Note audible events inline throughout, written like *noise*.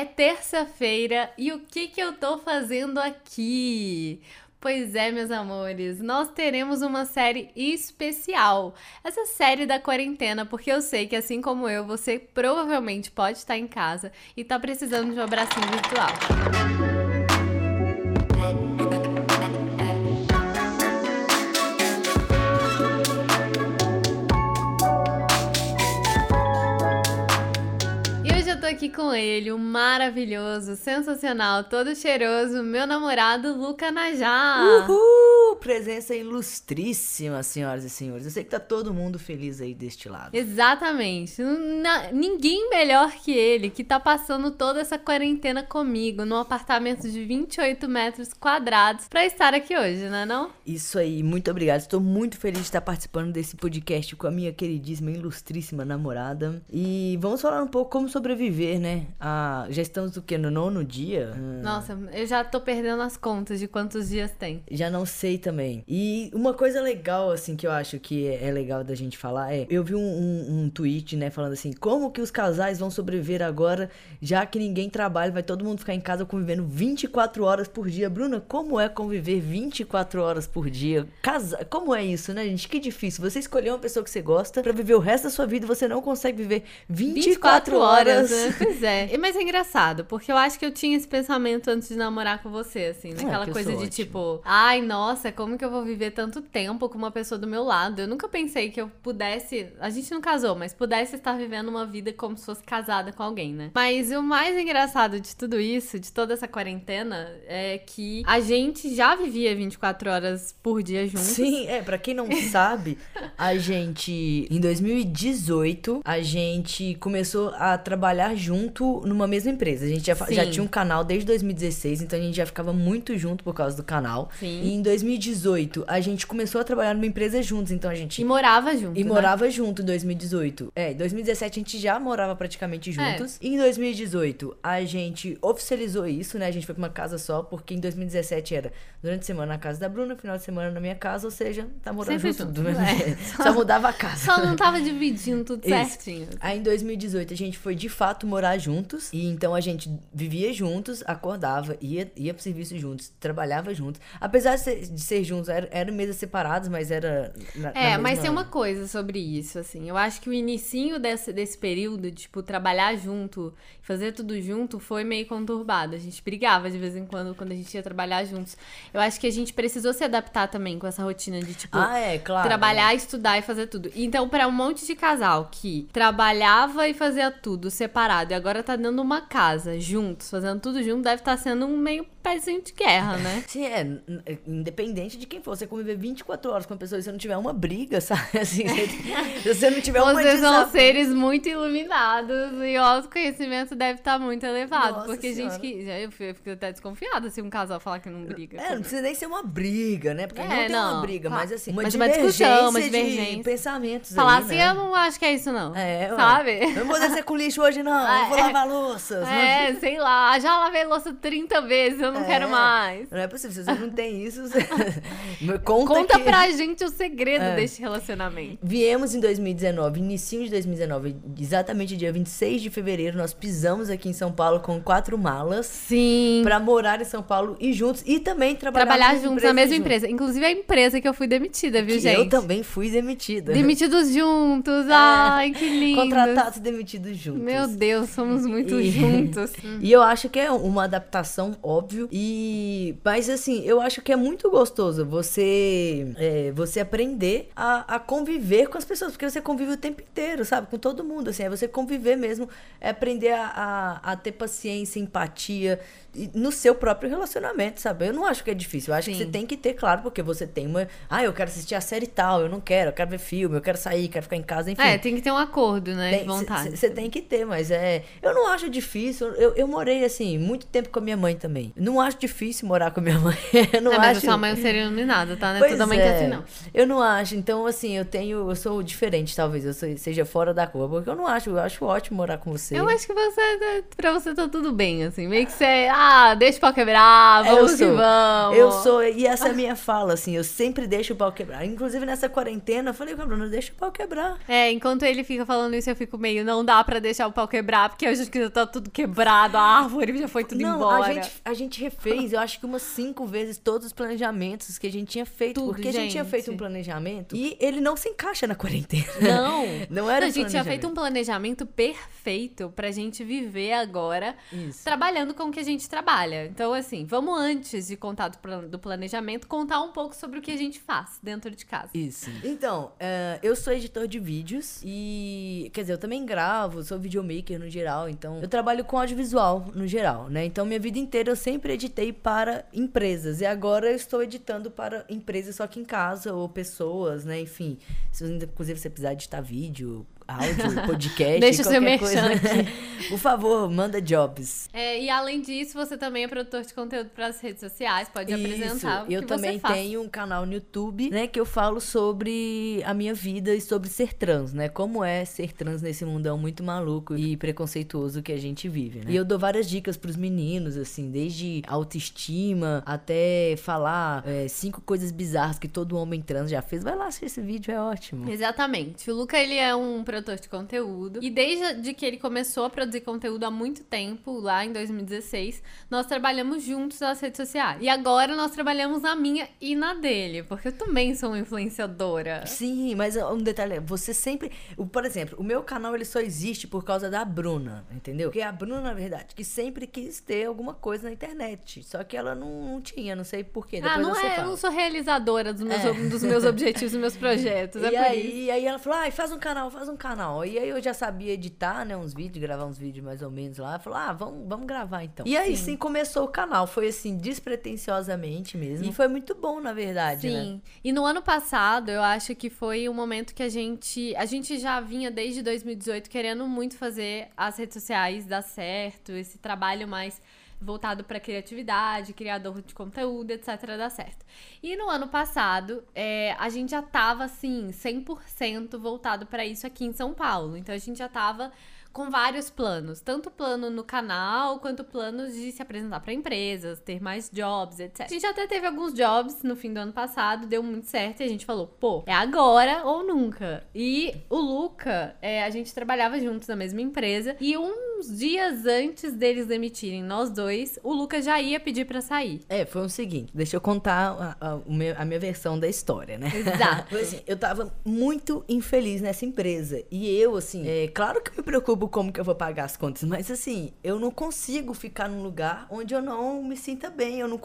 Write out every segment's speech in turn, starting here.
é terça-feira e o que que eu tô fazendo aqui? Pois é, meus amores, nós teremos uma série especial. Essa série da quarentena, porque eu sei que assim como eu, você provavelmente pode estar em casa e tá precisando de um abracinho virtual. Aqui com ele, o maravilhoso, sensacional, todo cheiroso, meu namorado Luca Najá. Uhul! Presença ilustríssima, senhoras e senhores. Eu sei que tá todo mundo feliz aí deste lado. Exatamente. ninguém melhor que ele, que tá passando toda essa quarentena comigo, num apartamento de 28 metros quadrados, pra estar aqui hoje, né não? Isso aí, muito obrigado. Estou muito feliz de estar participando desse podcast com a minha queridíssima, ilustríssima namorada. E vamos falar um pouco como sobreviver né? Ah, já estamos o quê? No nono dia? Hum. Nossa, eu já tô perdendo as contas de quantos dias tem. Já não sei também. E uma coisa legal, assim, que eu acho que é legal da gente falar é: eu vi um, um, um tweet, né, falando assim, como que os casais vão sobreviver agora, já que ninguém trabalha, vai todo mundo ficar em casa convivendo 24 horas por dia. Bruna, como é conviver 24 horas por dia? Casa... Como é isso, né, gente? Que difícil. Você escolher uma pessoa que você gosta para viver o resto da sua vida, você não consegue viver 24, 24 horas. horas *laughs* Pois é. *laughs* Mas é engraçado, porque eu acho que eu tinha esse pensamento antes de namorar com você, assim, naquela ah, coisa de tipo, ai, nossa, como que eu vou viver tanto tempo com uma pessoa do meu lado? Eu nunca pensei que eu pudesse. A gente não casou, mas pudesse estar vivendo uma vida como se fosse casada com alguém, né? Mas o mais engraçado de tudo isso, de toda essa quarentena, é que a gente já vivia 24 horas por dia juntos. Sim, é, pra quem não *laughs* sabe, a gente, em 2018, a gente começou a trabalhar junto numa mesma empresa. A gente já, já tinha um canal desde 2016, então a gente já ficava muito junto por causa do canal. Sim. E em 2018, a gente começou a trabalhar numa empresa juntos, então a gente... E morava junto, E né? morava junto em 2018. É, em 2017 a gente já morava praticamente juntos. É. E em 2018, a gente oficializou isso, né? A gente foi pra uma casa só, porque em 2017 era durante a semana na casa da Bruna, final de semana na minha casa, ou seja, tá morando Sempre junto. junto. *laughs* É. Só mudava a casa. Só não tava dividindo tudo isso. certinho. Aí em 2018 a gente foi de fato morar juntos. E então a gente vivia juntos, acordava, ia, ia pro serviço juntos, trabalhava juntos. Apesar de ser, de ser juntos, eram era mesas separadas, mas era. Na, é, na mas tem uma coisa sobre isso, assim. Eu acho que o inicinho desse, desse período, tipo, trabalhar junto, fazer tudo junto, foi meio conturbado. A gente brigava de vez em quando quando a gente ia trabalhar juntos. Eu acho que a gente precisou se adaptar também com essa rotina de, tipo, ah, é, claro, trabalhar, estudar e fazer tudo. Então, para um monte de casal que trabalhava e fazia tudo separado e agora tá dando uma casa juntos, fazendo tudo junto, deve estar tá sendo um meio pezinho de guerra, né? *laughs* Sim, é. é. Independente de quem for, você conviver 24 horas com uma pessoa e você não tiver uma briga, *laughs* sabe? Assim, se você não tiver uma Vocês são seres muito iluminados e o autoconhecimento deve estar tá muito elevado. Nossa porque senhora. gente que. Eu fico até desconfiada se um casal falar que não briga. É, não precisa nem ser uma briga, né? Porque é, não tem não, uma briga, mas assim, uma mas uma discussão, uma divergência. De pensamentos. Falar aí, assim, né? eu não acho que é isso, não. É, sabe? Ué. Não vou descer com lixo hoje, não. Ah, *laughs* vou é. lavar louças. É, sei lá. Já lavei louça 30 vezes, eu não é, quero mais. Não é possível. Se você não tem isso, você... *laughs* conta, conta que... pra gente o segredo é. deste relacionamento. Viemos em 2019, início de 2019, exatamente dia 26 de fevereiro, nós pisamos aqui em São Paulo com quatro malas. Sim. Pra morar em São Paulo e juntos. E também trabalhar, trabalhar juntos na mesma juntos. empresa. Inclusive a empresa que eu fui demitida, viu, que gente? Eu também fui demitida. Demitidos juntos. É. Ai, que lindo. Contratados e demitidos juntos. Meu Deus, somos muito e... juntos. *laughs* e eu acho que é uma adaptação, óbvio. E mas assim, eu acho que é muito gostoso você é, você aprender a, a, conviver com as pessoas, porque você convive o tempo inteiro, sabe? Com todo mundo, assim, é você conviver mesmo, é aprender a, a, a ter paciência, empatia, no seu próprio relacionamento, sabe? Eu não acho que é difícil. Eu acho Sim. que você tem que ter, claro, porque você tem uma. Ah, eu quero assistir a série tal, eu não quero, eu quero ver filme, eu quero sair, quero ficar em casa, enfim. É, tem que ter um acordo, né? Tem, de vontade. Você tem que ter, mas é. Eu não acho difícil. Eu, eu morei, assim, muito tempo com a minha mãe também. Não acho difícil morar com a minha mãe. *laughs* eu não, mas acho. sua mãe ser iluminada, tá? Não é toda mãe é. que é assim, não. Eu não acho. Então, assim, eu tenho. Eu sou diferente, talvez. Eu sou, seja fora da curva. Porque eu não acho. Eu acho ótimo morar com você. Eu acho que você. Pra você tá tudo bem, assim. Meio que você. Ah, deixa o pau quebrar, vamos que vamos. Eu sou. E essa é a minha fala, assim. Eu sempre deixo o pau quebrar. Inclusive, nessa quarentena, eu falei com a Bruna, deixa o pau quebrar. É, enquanto ele fica falando isso, eu fico meio. Não dá pra deixar o pau quebrar, porque eu acho que tá tudo quebrado, a árvore já foi tudo não, embora. A gente, a gente refez, eu acho que umas cinco vezes todos os planejamentos que a gente tinha feito. Tudo, porque gente. a gente tinha feito um planejamento e ele não se encaixa na quarentena. *laughs* Não. *laughs* não era A gente tinha feito um planejamento perfeito pra gente viver agora Isso. trabalhando com o que a gente trabalha. Então, assim, vamos antes de contar do, do planejamento, contar um pouco sobre o que a gente faz dentro de casa. Isso. Então, uh, eu sou editor de vídeos e, quer dizer, eu também gravo, sou videomaker no geral, então eu trabalho com audiovisual no geral, né? Então, minha vida inteira eu sempre editei para empresas e agora eu estou editando para empresas só que em casa ou pessoas, né? Enfim, se inclusive você precisar editar vídeo, áudio, *laughs* podcast, Deixa qualquer coisa. Aqui. Por favor, manda jobs. É, e além disso, você também é produtor de conteúdo para as redes sociais, pode Isso. apresentar o Eu também tenho um canal no YouTube, né, que eu falo sobre a minha vida e sobre ser trans, né? Como é ser trans nesse mundão muito maluco e preconceituoso que a gente vive, né? E eu dou várias dicas para os meninos, assim, desde autoestima até falar é, cinco coisas bizarras que todo homem trans já fez. Vai lá assistir esse vídeo, é ótimo. Exatamente. O Luca, ele é um produtor produtor de conteúdo. E desde que ele começou a produzir conteúdo há muito tempo, lá em 2016, nós trabalhamos juntos nas redes sociais. E agora nós trabalhamos na minha e na dele, porque eu também sou uma influenciadora. Sim, mas um detalhe, você sempre, por exemplo, o meu canal ele só existe por causa da Bruna, entendeu? Porque a Bruna, na verdade, que sempre quis ter alguma coisa na internet, só que ela não, não tinha, não sei porquê. ah, não é, eu não sou realizadora dos meus, é. dos meus *laughs* objetivos, dos meus projetos. É e, aí, e aí ela falou, ai, faz um canal, faz um canal canal. E aí eu já sabia editar, né, uns vídeos, gravar uns vídeos mais ou menos lá. Falou, ah, vamos, vamos gravar então. E aí sim. sim começou o canal. Foi assim, despretensiosamente mesmo. E foi muito bom, na verdade, né? Sim. Né? E no ano passado, eu acho que foi um momento que a gente. A gente já vinha desde 2018 querendo muito fazer as redes sociais dar certo, esse trabalho mais voltado para criatividade, criador de conteúdo, etc, dar certo. E no ano passado, é, a gente já tava assim, 100% voltado para isso aqui em São Paulo. Então a gente já tava com vários planos, tanto plano no canal quanto planos de se apresentar para empresas, ter mais jobs, etc. A gente até teve alguns jobs no fim do ano passado, deu muito certo e a gente falou, pô, é agora ou nunca. E o Luca, é, a gente trabalhava juntos na mesma empresa e uns dias antes deles demitirem nós dois, o Luca já ia pedir para sair. É, foi o seguinte, deixa eu contar a, a, a minha versão da história, né? Exato. *laughs* assim, eu tava muito infeliz nessa empresa e eu, assim, é claro que me preocupo como que eu vou pagar as contas, mas assim, eu não consigo ficar num lugar onde eu não me sinta bem, eu não,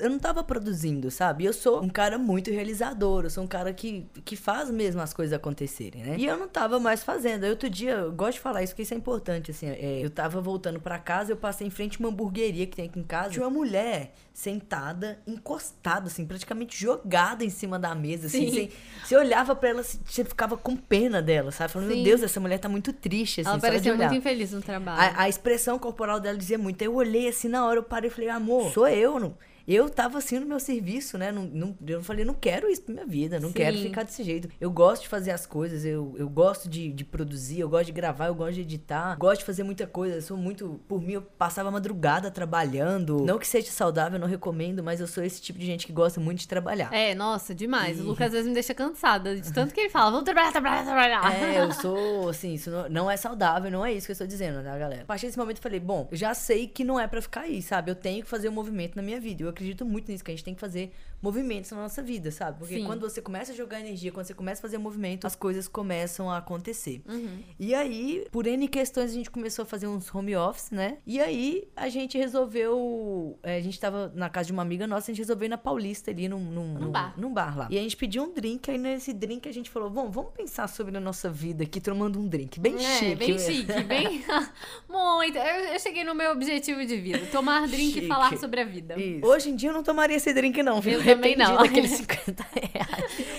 eu não tava produzindo, sabe? Eu sou um cara muito realizador, eu sou um cara que, que faz mesmo as coisas acontecerem, né? E eu não tava mais fazendo. Aí outro dia, eu gosto de falar isso, porque isso é importante, assim, é, eu tava voltando para casa, eu passei em frente a uma hamburgueria que tem aqui em casa, tinha uma mulher sentada, encostada, assim, praticamente jogada em cima da mesa, assim, você, você olhava para ela, você ficava com pena dela, sabe? Falando, Sim. meu Deus, essa mulher tá muito triste, assim, ela parecia muito infeliz no trabalho. A, a, expressão corporal dela dizia muito. Eu olhei assim na hora, eu parei e falei, amor, sou eu, não eu tava assim no meu serviço, né? Não, não, eu falei, não quero isso pra minha vida, não Sim. quero ficar desse jeito. Eu gosto de fazer as coisas, eu, eu gosto de, de produzir, eu gosto de gravar, eu gosto de editar, gosto de fazer muita coisa. Eu sou muito. Por mim, eu passava madrugada trabalhando. Não que seja saudável, eu não recomendo, mas eu sou esse tipo de gente que gosta muito de trabalhar. É, nossa, demais. E... O Lucas às vezes me deixa cansada, de tanto que ele fala, vamos trabalhar, trabalhar, trabalhar. É, eu sou, assim, isso não, não é saudável, não é isso que eu estou dizendo, né, galera? A partir desse momento eu falei, bom, eu já sei que não é para ficar aí, sabe? Eu tenho que fazer um movimento na minha vida. Eu acredito muito nisso, que a gente tem que fazer movimentos na nossa vida, sabe? Porque Sim. quando você começa a jogar energia, quando você começa a fazer movimento, as coisas começam a acontecer. Uhum. E aí, por N questões, a gente começou a fazer uns home office, né? E aí, a gente resolveu. É, a gente tava na casa de uma amiga nossa, a gente resolveu ir na Paulista ali, num, num, num, bar. num bar lá. E a gente pediu um drink, aí nesse drink a gente falou: bom, vamos pensar sobre a nossa vida aqui, tomando um drink. Bem é, chique. Bem chique, *laughs* bem. Muito. Eu, eu, cheguei no meu objetivo de vida: tomar drink chique. e falar sobre a vida. Isso. Hoje em dia eu não tomaria esse drink, não. Eu também não. Daqueles *laughs* 50 reais.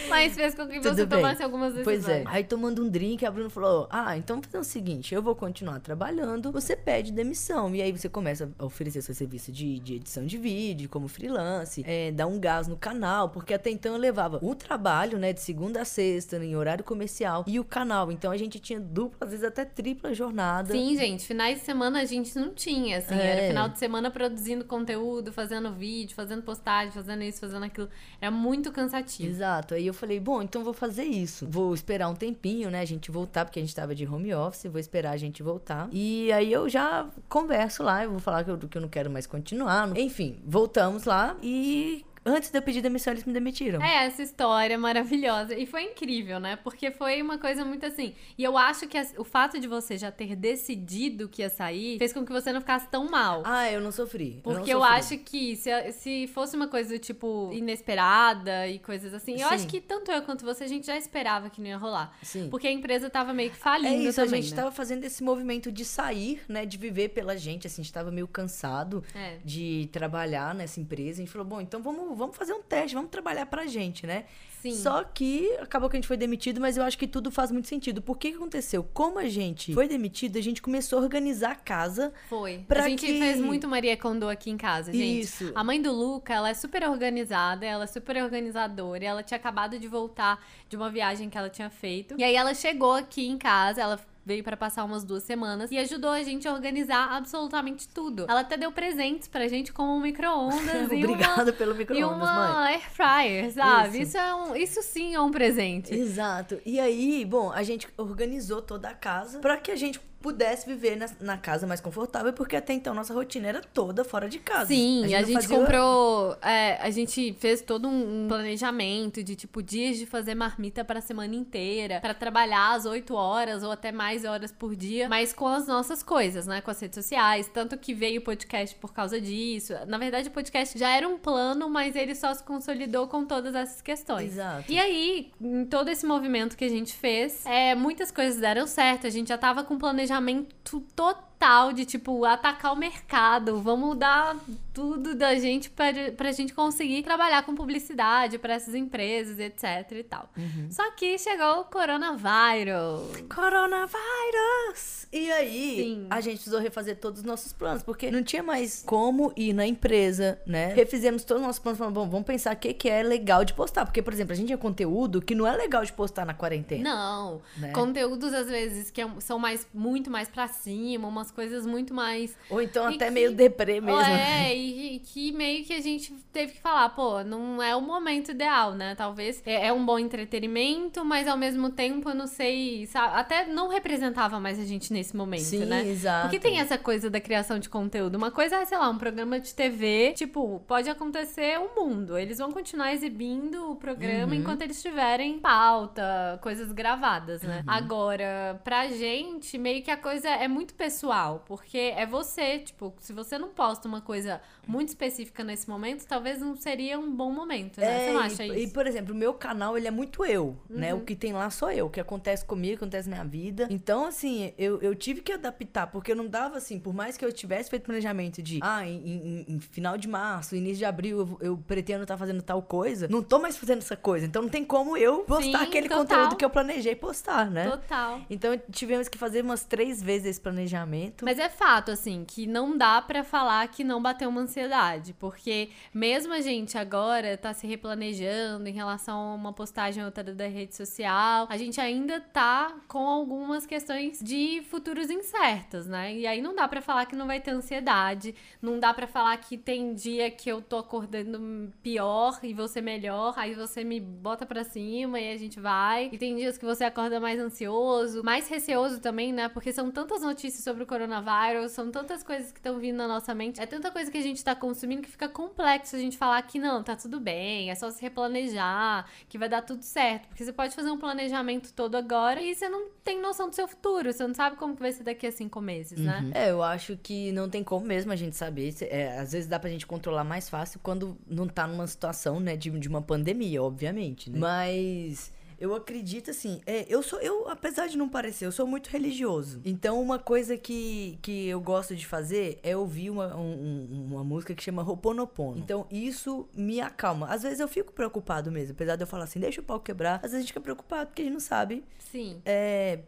Mas fez com que Tudo você bem. tomasse algumas decisões. Pois é. Aí tomando um drink, a Bruna falou: Ah, então vamos fazer o seguinte: eu vou continuar trabalhando, você pede demissão. E aí você começa a oferecer seu serviço de, de edição de vídeo, como freelance, é, dar um gás no canal, porque até então eu levava o trabalho, né, de segunda a sexta, em horário comercial, e o canal. Então a gente tinha dupla, às vezes até tripla jornada. Sim, gente. Finais de semana a gente não tinha, assim. É. Era final de semana produzindo conteúdo, fazendo vídeo, fazendo postagem, fazendo isso, fazendo aquilo. Era muito cansativo. Exato. Aí eu falei, bom, então vou fazer isso. Vou esperar um tempinho, né? A gente voltar, porque a gente tava de home office, vou esperar a gente voltar. E aí eu já converso lá, eu vou falar que eu, que eu não quero mais continuar. Enfim, voltamos lá e Antes de eu pedir demissão, eles me demitiram. É, essa história maravilhosa. E foi incrível, né? Porque foi uma coisa muito assim. E eu acho que o fato de você já ter decidido que ia sair fez com que você não ficasse tão mal. Ah, eu não sofri. Porque eu, eu acho que se, se fosse uma coisa, tipo, inesperada e coisas assim, eu Sim. acho que tanto eu quanto você, a gente já esperava que não ia rolar. Sim. Porque a empresa tava meio que falindo é isso, também, a gente né? tava fazendo esse movimento de sair, né? De viver pela gente, assim, a gente tava meio cansado é. de trabalhar nessa empresa. A gente falou, bom, então vamos vamos fazer um teste, vamos trabalhar pra gente, né? Sim. Só que acabou que a gente foi demitido, mas eu acho que tudo faz muito sentido. Por que, que aconteceu? Como a gente foi demitido, a gente começou a organizar a casa. Foi. Pra a gente que... fez muito Maria Kondo aqui em casa, gente. Isso. A mãe do Luca, ela é super organizada, ela é super organizadora. Ela tinha acabado de voltar de uma viagem que ela tinha feito. E aí ela chegou aqui em casa, ela veio para passar umas duas semanas e ajudou a gente a organizar absolutamente tudo. Ela até deu presentes pra gente como um micro-ondas *laughs* e Obrigada pelo micro-ondas, mãe. air fryer, sabe? Isso. Isso, é um, isso sim é um presente. Exato. E aí, bom, a gente organizou toda a casa para que a gente pudesse viver na, na, casa mais confortável, porque até então nossa rotina era toda fora de casa. Sim, a gente, a gente fazia... comprou. É, a gente fez todo um planejamento de tipo dias de fazer marmita para a semana inteira, para trabalhar às 8 horas ou até mais horas por dia, mas com as nossas coisas, né? Com as redes sociais. Tanto que veio o podcast por causa disso. Na verdade, o podcast já era um plano, mas ele só se consolidou com todas essas questões. Exato. E aí, em todo esse movimento que a gente fez, é, muitas coisas deram certo. A gente já tava com planejamento planejamento total de, tipo, atacar o mercado. Vamos dar tudo da gente para pra gente conseguir trabalhar com publicidade para essas empresas, etc e tal. Uhum. Só que chegou o coronavírus. Coronavírus! E aí, Sim. a gente precisou refazer todos os nossos planos, porque não tinha mais como ir na empresa, né? Refizemos todos os nossos planos, falando, bom, vamos pensar o que, que é legal de postar. Porque, por exemplo, a gente tinha conteúdo que não é legal de postar na quarentena. Não. Né? Conteúdos, às vezes, que é são mais, muito mais pra cima, umas coisas muito mais... Ou então até que... meio deprê mesmo. É, e que meio que a gente teve que falar, pô, não é o momento ideal, né? Talvez é, é um bom entretenimento, mas ao mesmo tempo eu não sei, sabe? Até não representava mais a gente nesse momento, Sim, né? Exato. Porque tem essa coisa da criação de conteúdo. Uma coisa é, sei lá, um programa de TV, tipo, pode acontecer o um mundo. Eles vão continuar exibindo o programa uhum. enquanto eles tiverem pauta, coisas gravadas, né? Uhum. Agora, pra gente, meio que a coisa é muito pessoal, porque é você, tipo, se você não posta uma coisa muito específica nesse momento, talvez não seria um bom momento, né? É, Você não acha e, isso? E, por exemplo, o meu canal, ele é muito eu, uhum. né? O uhum. que tem lá sou eu. O que acontece comigo, acontece na minha vida. Então, assim, eu, eu tive que adaptar, porque eu não dava, assim, por mais que eu tivesse feito planejamento de, ah, em, em, em final de março, início de abril, eu, eu pretendo estar tá fazendo tal coisa, não tô mais fazendo essa coisa. Então, não tem como eu postar Sim, aquele total. conteúdo que eu planejei postar, né? Total. Então, tivemos que fazer umas três vezes esse planejamento. Mas é fato, assim, que não dá para falar que não bateu uma ansiedade, porque mesmo a gente agora tá se replanejando em relação a uma postagem ou outra da rede social, a gente ainda tá com algumas questões de futuros incertos, né? E aí não dá para falar que não vai ter ansiedade, não dá para falar que tem dia que eu tô acordando pior e você melhor, aí você me bota para cima e a gente vai. E tem dias que você acorda mais ansioso, mais receoso também, né? Porque são tantas notícias sobre o coronavírus, são tantas coisas que estão vindo na nossa mente, é tanta coisa que a gente tá consumindo que fica complexo a gente falar que não, tá tudo bem, é só se replanejar, que vai dar tudo certo. Porque você pode fazer um planejamento todo agora e você não tem noção do seu futuro, você não sabe como que vai ser daqui a cinco meses, né? uhum. né? É, eu acho que não tem como mesmo a gente saber. É, às vezes dá pra gente controlar mais fácil quando não tá numa situação, né, de, de uma pandemia, obviamente, né? Mas Eu acredito assim, é, eu sou, eu, apesar de não parecer, eu sou muito religioso. Então, uma coisa que, que eu gosto de fazer é ouvir uma, um, uma música que chama Ho'oponopono. Então, isso me acalma. Às vezes eu fico preocupado mesmo, apesar de eu falar assim, deixa o pau quebrar. Às vezes a gente fica preocupado porque a gente não sabe. Sim. É,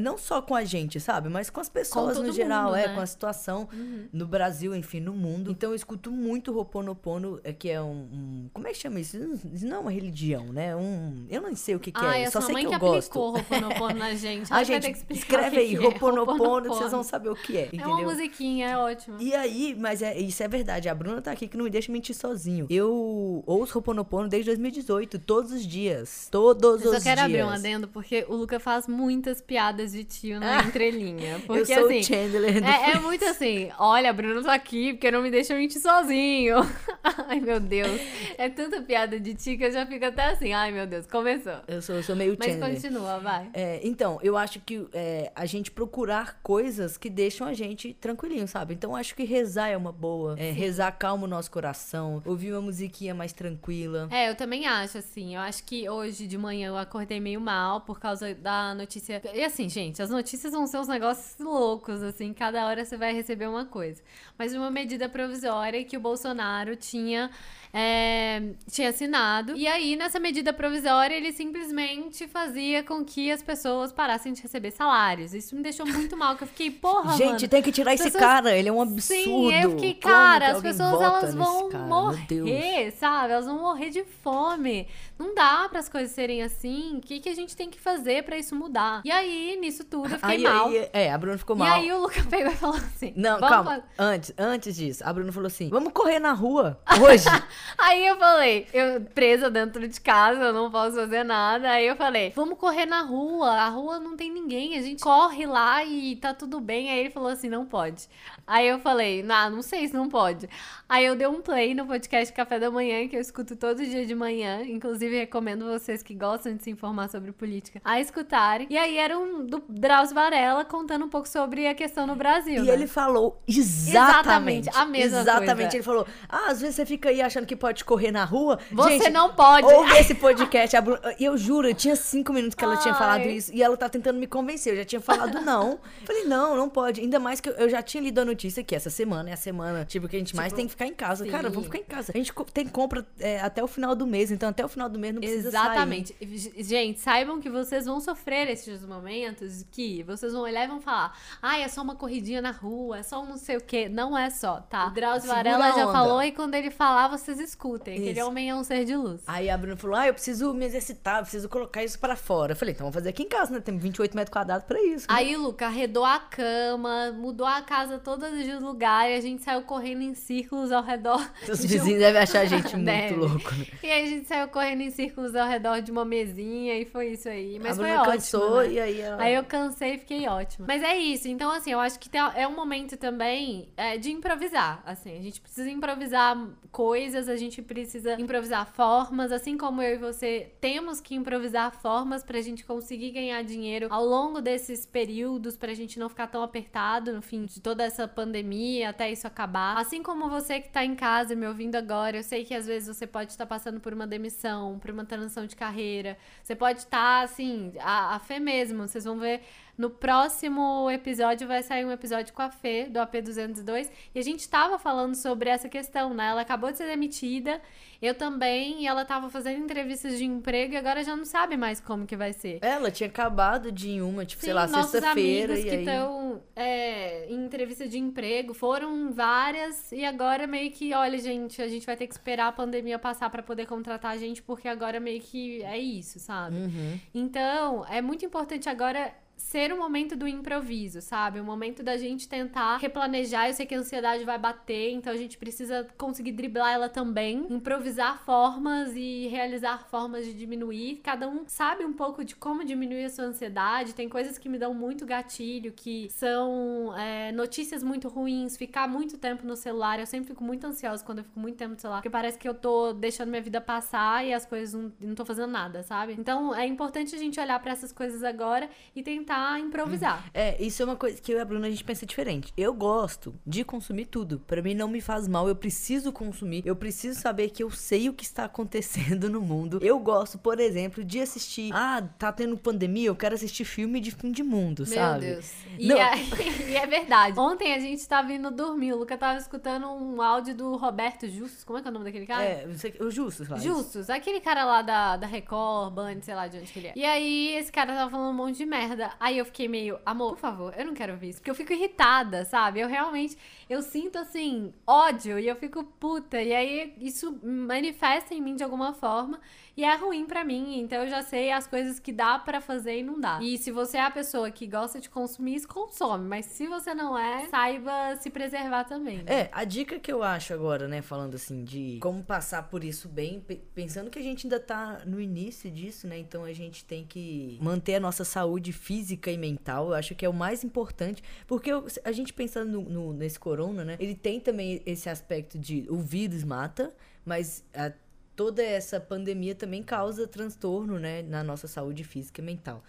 não só com a gente, sabe? Mas com as pessoas no geral, mundo, é, né? com a situação uhum. no Brasil, enfim, no mundo. Então, eu escuto muito Ho'oponopono, é, que é um, um, Como é que chama isso? Isso não é uma religião, né? Um, eu não sei o que, que Ai, é, só sei que eu gosto. Roponopono na gente. *laughs* A gente, escreve aí, Roponopono, é. vocês vão saber o que é, entendeu? É uma musiquinha, é ótimo. E aí, mas é, isso é verdade, a Bruna tá aqui que não me deixa mentir sozinho. Eu ouço Roponopono desde 2018, todos os dias. Todos os dias. Eu só quero abrir um adendo, porque o Luca faz muitas piadas de tio na *laughs* entrelinha. Porque, eu sou assim, o Chandler. É, é, muito assim, olha, a Bruna tá aqui porque não me deixa mentir sozinho. *laughs* Ai, meu Deus. É tanta piada de tio que eu já fico até assim, ai, meu Deus, começou. Eu sou, sou meio Mas Chandler. continua, vai. É, então, eu acho que é, a gente procurar coisas que deixam a gente tranquilinho, sabe? Então, acho que rezar é uma boa. É, rezar calma o nosso coração. Ouvir uma musiquinha mais tranquila. É, eu também acho, assim. Eu acho que hoje de manhã eu acordei meio mal por causa da notícia. E assim, gente, as notícias vão ser uns negócios loucos, assim. Cada hora você vai receber uma coisa. Mas uma medida provisória que o Bolsonaro tinha é, tinha assinado. E aí, nessa medida provisória, ele simplesmente fazia com que as pessoas parassem de receber salários. Isso me deixou muito mal, que eu fiquei, porra, Gente, mano, tem que tirar esse pessoas... cara, ele é um absurdo. Sim, eu fiquei, cara, as pessoas elas vão morrer, sabe? Elas vão morrer de fome. Não dá para as coisas serem assim. O que, que a gente tem que fazer para isso mudar? E aí, nisso tudo, eu fiquei aí, mal. Aí, é, a Bruna ficou mal. E aí o Luca pegou e falou assim: Não, calma. Antes, antes disso, a Bruna falou assim: vamos correr na rua hoje. *laughs* aí eu falei, eu presa dentro de casa, eu não posso fazer nada. Aí eu falei, vamos correr na rua. A rua não tem ninguém. A gente corre lá e tá tudo bem. Aí ele falou assim: não pode. Aí eu falei, não, não sei se não pode. Aí eu dei um play no podcast Café da Manhã, que eu escuto todo dia de manhã. Inclusive, recomendo vocês que gostam de se informar sobre política a escutarem. E aí era um do Drauzio Varela contando um pouco sobre a questão no Brasil. E né? ele falou exatamente, exatamente a mesma exatamente. coisa. Ele falou: ah, às vezes você fica aí achando que pode correr na rua. Você Gente, não pode. Ouve esse podcast. E eu juro, eu tinha cinco minutos que ela Ai. tinha falado isso. E ela tá tentando me convencer. Eu já tinha falado *laughs* não. Falei, não, não pode. Ainda mais que eu já tinha lido a notícia que essa semana é a semana, tipo, que a gente tipo, mais tem que ficar em casa. Sim. Cara, vamos ficar em casa. A gente tem compra é, até o final do mês, então até o final do mês não precisa Exatamente. Sair. Gente, saibam que vocês vão sofrer esses momentos que vocês vão olhar e vão falar: ai, é só uma corridinha na rua, é só um não sei o quê. Não é só, tá? O Drauzio Varela já falou e quando ele falar, vocês escutem. Isso. Aquele homem é um ser de luz. Aí a Bruna falou: ah, eu preciso me exercitar, eu preciso colocar isso para fora. Eu falei: então vamos fazer aqui em casa, né? Tem 28 metros quadrados pra isso. Né? Aí, Luca, arredou a cama, mudou a casa toda de lugar e a gente saiu correndo em círculos ao redor. Os vizinhos devem achar a gente muito Deve. *laughs* louco. Né? E aí a gente saiu correndo em círculos ao redor de uma mesinha e foi isso aí. Mas a foi ótimo. cansou né? e aí ela... Aí eu cansei e fiquei ótima. Mas é isso. Então, assim, eu acho que é um momento também é, de improvisar. Assim, a gente precisa improvisar coisas, a gente precisa improvisar formas, assim como eu e você temos que improvisar formas pra gente conseguir ganhar dinheiro ao longo desses períodos, pra gente não ficar tão apertado no fim de toda essa pandemia, até isso acabar. Assim como você que tá em casa me ouvindo agora, eu sei que às vezes você pode estar passando por uma demissão, por uma transição de carreira. Você pode estar, assim, a, a fé mesmo. Vocês vão ver no próximo episódio vai sair um episódio com a Fê, do AP202, e a gente estava falando sobre essa questão, né? Ela acabou de ser demitida, eu também, e ela estava fazendo entrevistas de emprego e agora já não sabe mais como que vai ser. Ela tinha acabado de ir uma, tipo, Sim, sei lá, sexta-feira. amigos que estão aí... é, em entrevista de emprego foram várias, e agora meio que, olha, gente, a gente vai ter que esperar a pandemia passar para poder contratar a gente, porque agora meio que é isso, sabe? Uhum. Então, é muito importante agora ser o momento do improviso, sabe? O momento da gente tentar replanejar. Eu sei que a ansiedade vai bater, então a gente precisa conseguir driblar ela também, improvisar formas e realizar formas de diminuir. Cada um sabe um pouco de como diminuir a sua ansiedade. Tem coisas que me dão muito gatilho, que são é, notícias muito ruins, ficar muito tempo no celular. Eu sempre fico muito ansiosa quando eu fico muito tempo no celular, porque parece que eu tô deixando minha vida passar e as coisas não, não tô fazendo nada, sabe? Então é importante a gente olhar para essas coisas agora e tentar tentar improvisar. É, isso é uma coisa que eu e a Bruna a gente pensa diferente. Eu gosto de consumir tudo. Para mim não me faz mal, eu preciso consumir. Eu preciso saber que eu sei o que está acontecendo no mundo. Eu gosto, por exemplo, de assistir. Ah, tá tendo pandemia, eu quero assistir filme de fim de mundo, Meu sabe? Meu Deus. E é, *laughs* e é, verdade. Ontem a gente tava indo dormir. O Luca tava escutando um áudio do Roberto Justus. Como é que é o nome daquele cara? É, o Justus, lá. Justus, aquele cara lá da, da Record, Band, sei lá de onde que ele é. E aí esse cara tava falando um monte de merda. Aí eu fiquei meio, amor, por favor, eu não quero ouvir isso. Porque eu fico irritada, sabe? Eu realmente, eu sinto assim, ódio e eu fico puta. E aí isso manifesta em mim de alguma forma. E é ruim para mim, então eu já sei as coisas que dá para fazer e não dá. E se você é a pessoa que gosta de consumir, consome. Mas se você não é, saiba se preservar também. Né? É, a dica que eu acho agora, né, falando assim de como passar por isso bem, pensando que a gente ainda tá no início disso, né? Então a gente tem que manter a nossa saúde física e mental. Eu acho que é o mais importante, porque a gente pensando no, no, nesse corona, né? Ele tem também esse aspecto de o vírus mata, mas a toda essa pandemia também causa transtorno, né, na nossa saúde física e mental.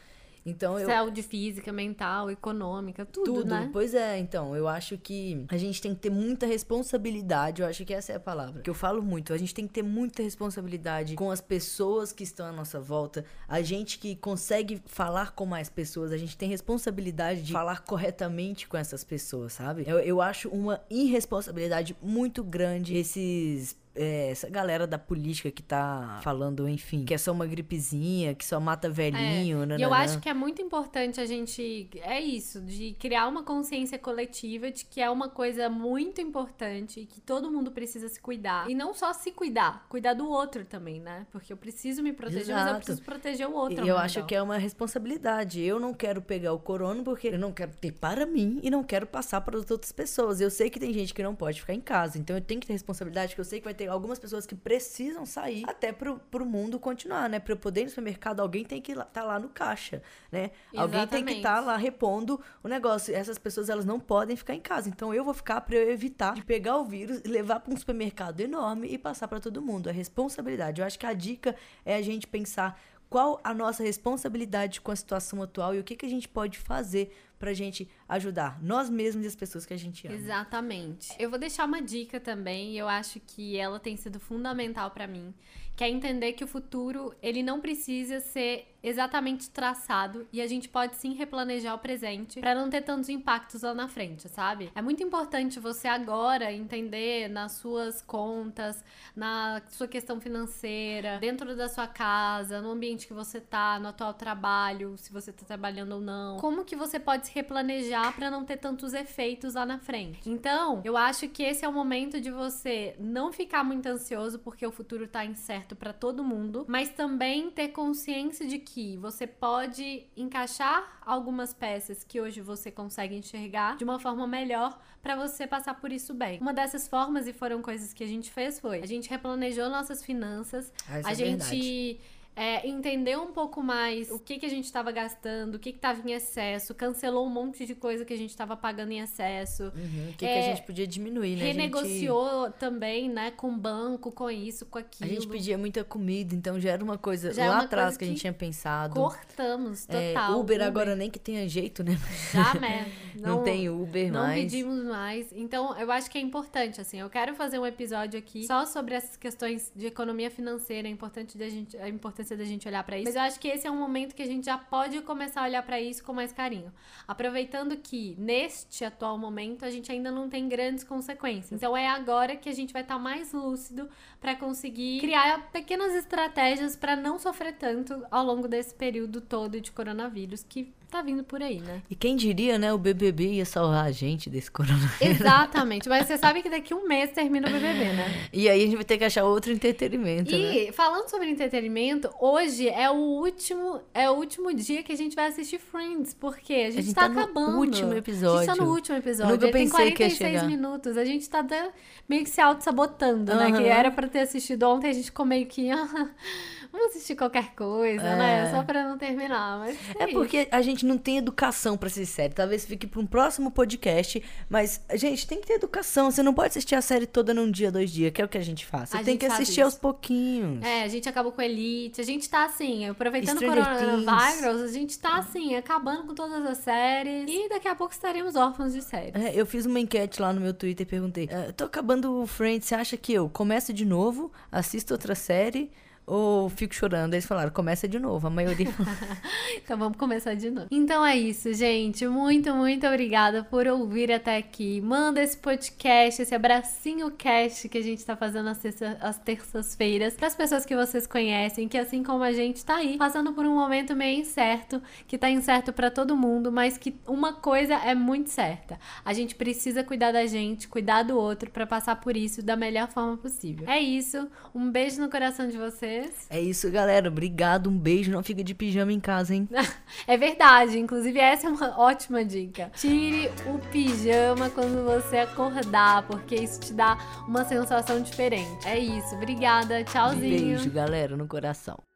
Então, eu... Saúde física, mental, econômica, tudo, tudo, né? Pois é, então, eu acho que a gente tem que ter muita responsabilidade, eu acho que essa é a palavra, que eu falo muito, a gente tem que ter muita responsabilidade com as pessoas que estão à nossa volta, a gente que consegue falar com mais pessoas, a gente tem responsabilidade de falar corretamente com essas pessoas, sabe? Eu, eu acho uma irresponsabilidade muito grande esses é, essa galera da política que tá falando, enfim, que é só uma gripezinha, que só mata velhinho, né? E eu acho que é muito importante a gente. É isso, de criar uma consciência coletiva de que é uma coisa muito importante e que todo mundo precisa se cuidar. E não só se cuidar, cuidar do outro também, né? Porque eu preciso me proteger, Exato. mas eu preciso proteger o outro. E eu acho que é uma responsabilidade. Eu não quero pegar o corona porque eu não quero ter para mim e não quero passar para as outras pessoas. Eu sei que tem gente que não pode ficar em casa, então eu tenho que ter responsabilidade, que eu sei que vai ter algumas pessoas que precisam sair até pro, pro mundo continuar, né? Pra eu poder ir no supermercado, alguém tem que estar tá lá no caixa, né? Exatamente. Alguém tem que estar tá lá repondo o negócio. Essas pessoas, elas não podem ficar em casa. Então eu vou ficar para eu evitar de pegar o vírus, levar para um supermercado enorme e passar para todo mundo. É responsabilidade. Eu acho que a dica é a gente pensar qual a nossa responsabilidade com a situação atual e o que, que a gente pode fazer pra gente ajudar nós mesmos e as pessoas que a gente ama. Exatamente. Eu vou deixar uma dica também, eu acho que ela tem sido fundamental para mim, que é entender que o futuro, ele não precisa ser exatamente traçado e a gente pode sim replanejar o presente para não ter tantos impactos lá na frente, sabe? É muito importante você agora entender nas suas contas, na sua questão financeira, dentro da sua casa, no ambiente que você tá, no atual trabalho, se você tá trabalhando ou não, como que você pode se replanejar para não ter tantos efeitos lá na frente. Então, eu acho que esse é o momento de você não ficar muito ansioso porque o futuro tá incerto para todo mundo, mas também ter consciência de que você pode encaixar algumas peças que hoje você consegue enxergar de uma forma melhor para você passar por isso bem. Uma dessas formas, e foram coisas que a gente fez, foi a gente replanejou nossas finanças, ah, a é gente. Verdade é, entender um pouco mais o que, que a gente estava gastando, o que estava em excesso, cancelou um monte de coisa que a gente estava pagando em excesso. Uhum, o que, é, que a gente podia diminuir, né? Renegociou gente... também, né, com o banco, com isso, com aquilo. A gente pedia muita comida, então já era uma coisa já é lá atrás que, que a gente tinha pensado. Cortamos, é, total. É, Uber, Uber, agora nem que tenha jeito, né? Já, *laughs* né? Não, não tem Uber não mais. Não pedimos mais. Então, eu acho que é importante, assim, eu quero fazer um episódio aqui só sobre essas questões de economia financeira, é importante da gente, a importância da gente olhar para isso mas eu acho que esse é um momento que a gente já pode começar a olhar para isso com mais carinho. Aproveitando que neste atual momento a gente ainda não tem grandes consequências. Então é agora que a gente vai estar tá mais lúcido para conseguir criar pequenas estratégias para não sofrer tanto ao longo desse período todo de coronavírus que tá vindo por aí, né? E quem diria, né? O BBB ia salvar a gente desse coronavírus. Exatamente. Mas você sabe que daqui um mês termina o BBB, né? E aí a gente vai ter que achar outro entretenimento, E né? falando sobre entretenimento, hoje é o último é o último dia que a gente vai assistir Friends, porque a gente, a gente tá, tá acabando. No último episódio. A gente tá no último episódio. nunca pensei tem 46 que ia chegar. minutos. A gente tá meio que se auto-sabotando, né? Que era pra ter assistido ontem, a gente ficou meio que... *laughs* vamos assistir qualquer coisa, né? é. né? Só pra não terminar. Mas é, é porque a gente não tem educação para assistir série. Talvez fique para um próximo podcast. Mas, gente, tem que ter educação. Você não pode assistir a série toda num dia, dois dias, que é o que a gente faz. Você a tem que assistir aos pouquinhos. É, a gente acabou com Elite. A gente tá assim, aproveitando o coronavírus, a gente tá assim, acabando com todas as séries. E daqui a pouco estaremos órfãos de séries. É, eu fiz uma enquete lá no meu Twitter e perguntei: uh, tô acabando o Friends, você acha que eu começo de novo, assisto outra série? Ou fico chorando? Eles falaram, começa de novo. A maioria. *laughs* então vamos começar de novo. Então é isso, gente. Muito, muito obrigada por ouvir até aqui. Manda esse podcast, esse abracinho cast que a gente tá fazendo às terças-feiras para as pessoas que vocês conhecem, que assim como a gente tá aí, passando por um momento meio incerto, que tá incerto para todo mundo, mas que uma coisa é muito certa. A gente precisa cuidar da gente, cuidar do outro para passar por isso da melhor forma possível. É isso. Um beijo no coração de vocês vocês. É isso, galera. Obrigado, um beijo. Não fica de pijama em casa, hein? *laughs* é verdade. Inclusive, essa é uma *laughs* ótima dica. Tire o pijama quando você acordar, porque isso te dá uma sensação diferente. É isso. Obrigada. Tchauzinho. Um beijo, galera, no coração.